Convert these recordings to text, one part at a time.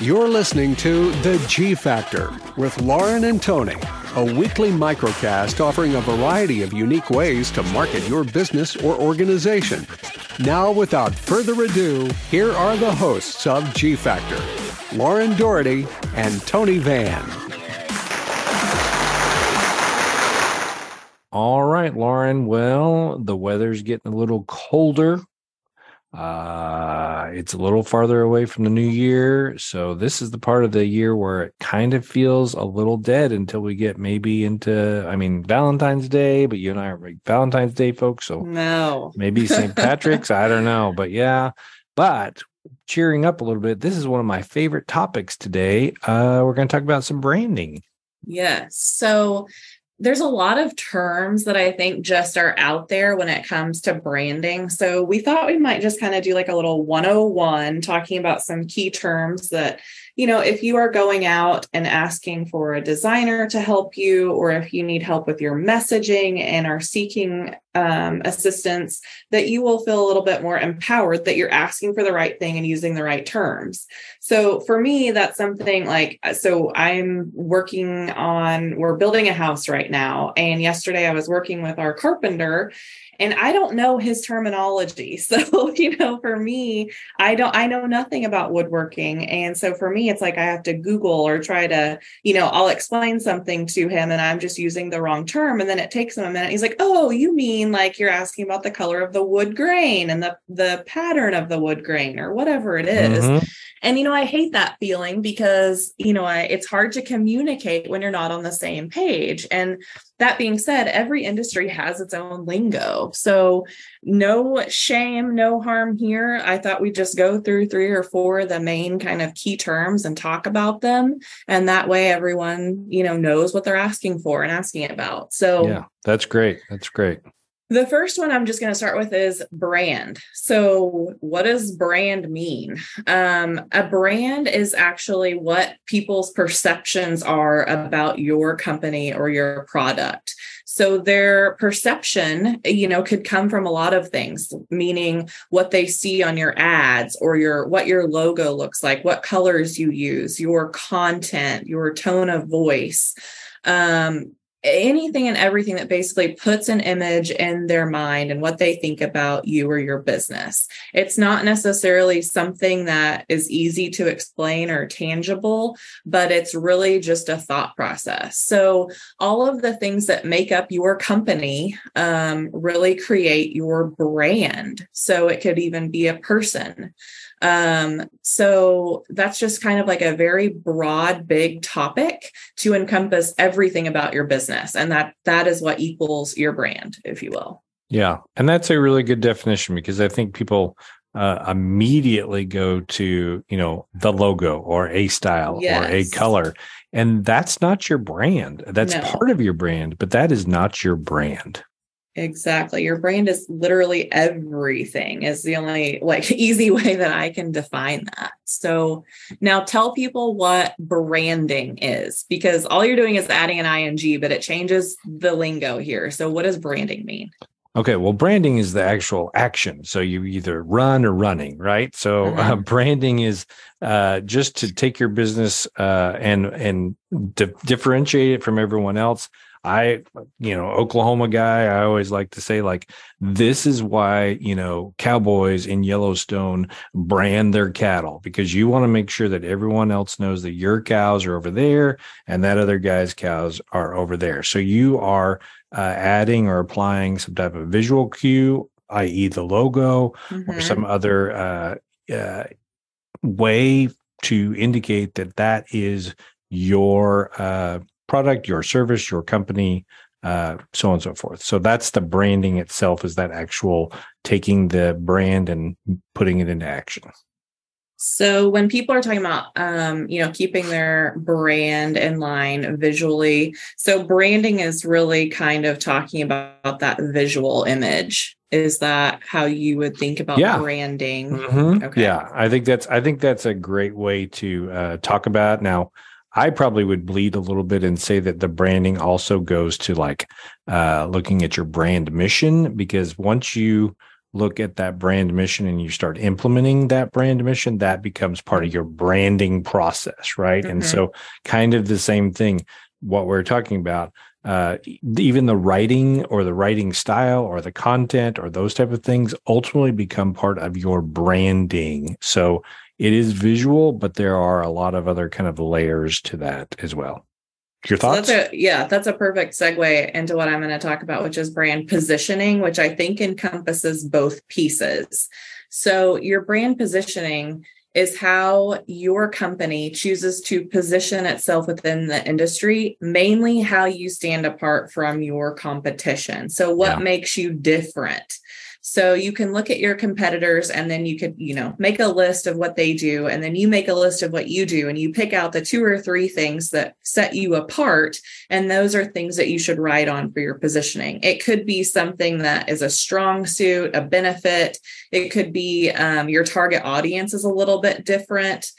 You're listening to The G Factor with Lauren and Tony, a weekly microcast offering a variety of unique ways to market your business or organization. Now, without further ado, here are the hosts of G Factor Lauren Doherty and Tony Van. All right, Lauren. Well, the weather's getting a little colder. Uh, it's a little farther away from the new year. So this is the part of the year where it kind of feels a little dead until we get maybe into, I mean, Valentine's Day, but you and I are Valentine's Day folks. So no, maybe St. Patrick's. I don't know, but yeah, but cheering up a little bit. This is one of my favorite topics today. Uh, we're going to talk about some branding. Yes. So there's a lot of terms that I think just are out there when it comes to branding. So we thought we might just kind of do like a little 101 talking about some key terms that you know, if you are going out and asking for a designer to help you, or if you need help with your messaging and are seeking um, assistance, that you will feel a little bit more empowered that you're asking for the right thing and using the right terms. So for me, that's something like, so I'm working on, we're building a house right now. And yesterday I was working with our carpenter and I don't know his terminology. So, you know, for me, I don't, I know nothing about woodworking. And so for me, it's like I have to Google or try to, you know, I'll explain something to him and I'm just using the wrong term. And then it takes him a minute. He's like, oh, you mean like you're asking about the color of the wood grain and the, the pattern of the wood grain or whatever it is. Mm-hmm. And, you know, I hate that feeling because, you know, I, it's hard to communicate when you're not on the same page. And that being said, every industry has its own lingo. So, no shame, no harm here. I thought we'd just go through three or four of the main kind of key terms and talk about them. And that way, everyone, you know, knows what they're asking for and asking about. So, yeah, that's great. That's great. The first one I'm just going to start with is brand. So, what does brand mean? Um, a brand is actually what people's perceptions are about your company or your product. So, their perception, you know, could come from a lot of things, meaning what they see on your ads or your what your logo looks like, what colors you use, your content, your tone of voice. Um, anything and everything that basically puts an image in their mind and what they think about you or your business. It's not necessarily something that is easy to explain or tangible, but it's really just a thought process. So, all of the things that make up your company um, really create your brand. So, it could even be a person. Um, so that's just kind of like a very broad, big topic to encompass everything about your business. And that that is what equals your brand, if you will. Yeah. And that's a really good definition because I think people uh, immediately go to, you know, the logo or a style yes. or a color. And that's not your brand. That's no. part of your brand, but that is not your brand. Exactly. Your brand is literally everything is the only like easy way that I can define that. So now tell people what branding is because all you're doing is adding an ing but it changes the lingo here. So what does branding mean? Okay, well branding is the actual action. So you either run or running, right? So uh, mm-hmm. uh, branding is uh, just to take your business uh, and and di- differentiate it from everyone else I, you know, Oklahoma guy, I always like to say, like, this is why, you know, cowboys in Yellowstone brand their cattle because you want to make sure that everyone else knows that your cows are over there and that other guy's cows are over there. So you are uh, adding or applying some type of visual cue, i.e., the logo mm-hmm. or some other uh, uh, way to indicate that that is your uh, product, your service, your company, uh, so on and so forth. So that's the branding itself, is that actual taking the brand and putting it into action. So when people are talking about, um, you know, keeping their brand in line visually, so branding is really kind of talking about that visual image. Is that how you would think about yeah. branding? Mm-hmm. Okay. Yeah, I think that's I think that's a great way to uh, talk about. Now, I probably would bleed a little bit and say that the branding also goes to like uh, looking at your brand mission because once you look at that brand mission and you start implementing that brand mission, that becomes part of your branding process, right? Mm-hmm. And so, kind of the same thing, what we're talking about. Uh, even the writing or the writing style or the content or those type of things ultimately become part of your branding. So it is visual, but there are a lot of other kind of layers to that as well. Your thoughts? So that's a, yeah, that's a perfect segue into what I'm going to talk about, which is brand positioning, which I think encompasses both pieces. So, your brand positioning is how your company chooses to position itself within the industry, mainly how you stand apart from your competition. So, what yeah. makes you different? So you can look at your competitors and then you could, you know, make a list of what they do. And then you make a list of what you do and you pick out the two or three things that set you apart. And those are things that you should write on for your positioning. It could be something that is a strong suit, a benefit. It could be um, your target audience is a little bit different.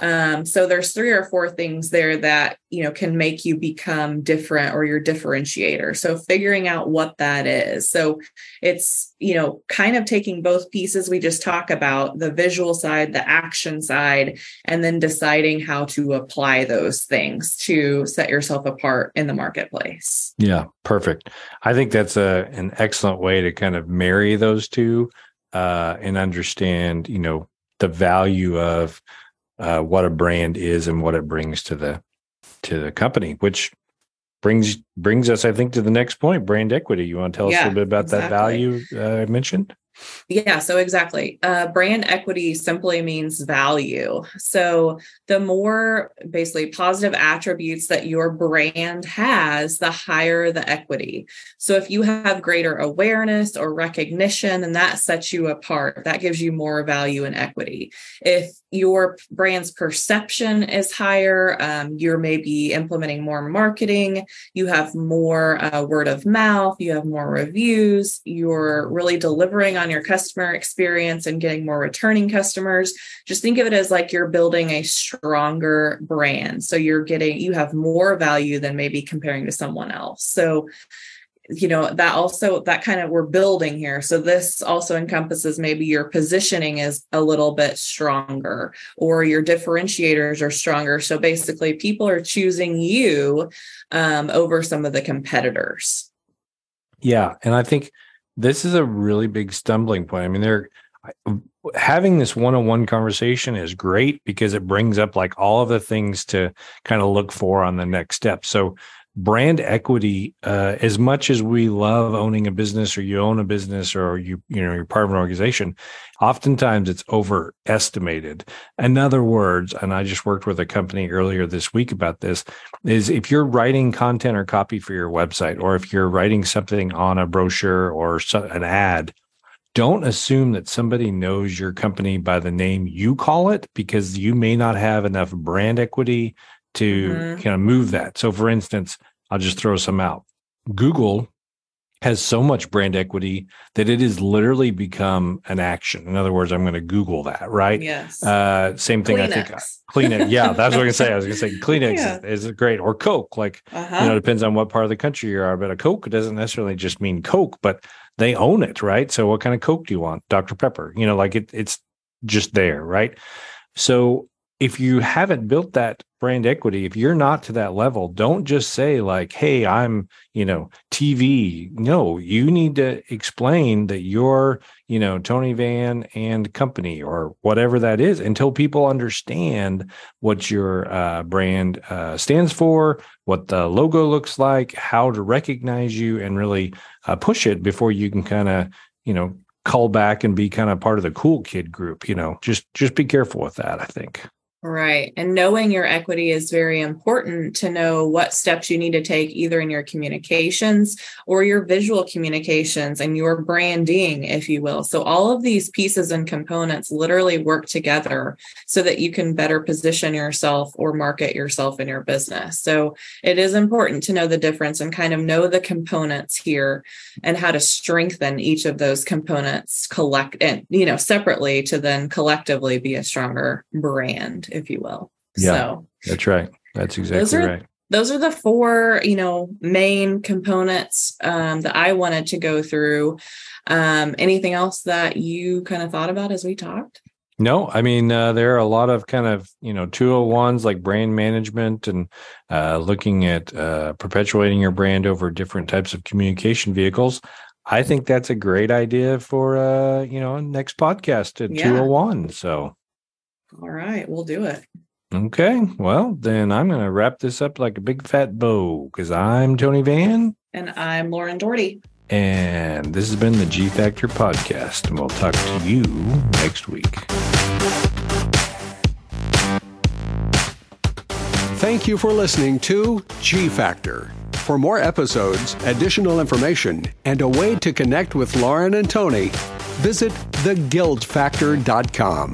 Um, so there's three or four things there that you know can make you become different or your differentiator. So figuring out what that is. So it's you know kind of taking both pieces we just talk about the visual side, the action side, and then deciding how to apply those things to set yourself apart in the marketplace. Yeah, perfect. I think that's a an excellent way to kind of marry those two uh, and understand you know the value of uh, what a brand is and what it brings to the to the company, which brings brings us, I think, to the next point: brand equity. You want to tell yeah, us a little bit about exactly. that value uh, I mentioned? Yeah, so exactly. Uh, brand equity simply means value. So the more basically positive attributes that your brand has, the higher the equity. So if you have greater awareness or recognition, then that sets you apart. That gives you more value and equity. If your brand's perception is higher, um, you're maybe implementing more marketing, you have more uh, word of mouth, you have more reviews, you're really delivering on your customer experience and getting more returning customers. Just think of it as like you're building a stronger brand. So you're getting, you have more value than maybe comparing to someone else. So you know that also that kind of we're building here so this also encompasses maybe your positioning is a little bit stronger or your differentiators are stronger so basically people are choosing you um, over some of the competitors yeah and i think this is a really big stumbling point. I mean they're having this one-on-one conversation is great because it brings up like all of the things to kind of look for on the next step. So brand equity uh, as much as we love owning a business or you own a business or you you know you're part of an organization oftentimes it's overestimated. In other words and i just worked with a company earlier this week about this is if you're writing content or copy for your website or if you're writing something on a brochure or an ad don't assume that somebody knows your company by the name you call it because you may not have enough brand equity to mm-hmm. kind of move that. So, for instance, I'll just throw some out. Google has so much brand equity that it has literally become an action. In other words, I'm going to Google that, right? Yes. Uh, same thing. Kleenex. I think Kleenex. Yeah, that's what I was going to say. I was going to say Kleenex yeah. is, is, great, or Coke. Like uh-huh. you know, depends on what part of the country you are. But a Coke doesn't necessarily just mean Coke, but they own it, right? So, what kind of Coke do you want? Dr Pepper. You know, like it, it's just there, right? So if you haven't built that brand equity, if you're not to that level, don't just say like, "Hey, I'm, you know, TV." No, you need to explain that you're, you know, Tony Van and company or whatever that is until people understand what your uh, brand uh, stands for, what the logo looks like, how to recognize you, and really uh, push it before you can kind of, you know, call back and be kind of part of the cool kid group. You know, just just be careful with that. I think. Right. And knowing your equity is very important to know what steps you need to take either in your communications or your visual communications and your branding, if you will. So, all of these pieces and components literally work together so that you can better position yourself or market yourself in your business. So, it is important to know the difference and kind of know the components here and how to strengthen each of those components collect and, you know, separately to then collectively be a stronger brand if you will. Yeah, so that's right. That's exactly those are, right. those are the four, you know, main components um, that I wanted to go through. Um, anything else that you kind of thought about as we talked? No, I mean uh, there are a lot of kind of you know 201s like brand management and uh, looking at uh, perpetuating your brand over different types of communication vehicles. I think that's a great idea for uh, you know next podcast at yeah. 201. So, all right, we'll do it. Okay, well then I'm going to wrap this up like a big fat bow because I'm Tony Van and I'm Lauren Doherty. And this has been the G Factor podcast, and we'll talk to you next week. Thank you for listening to G Factor. For more episodes, additional information, and a way to connect with Lauren and Tony, visit theguildfactor.com.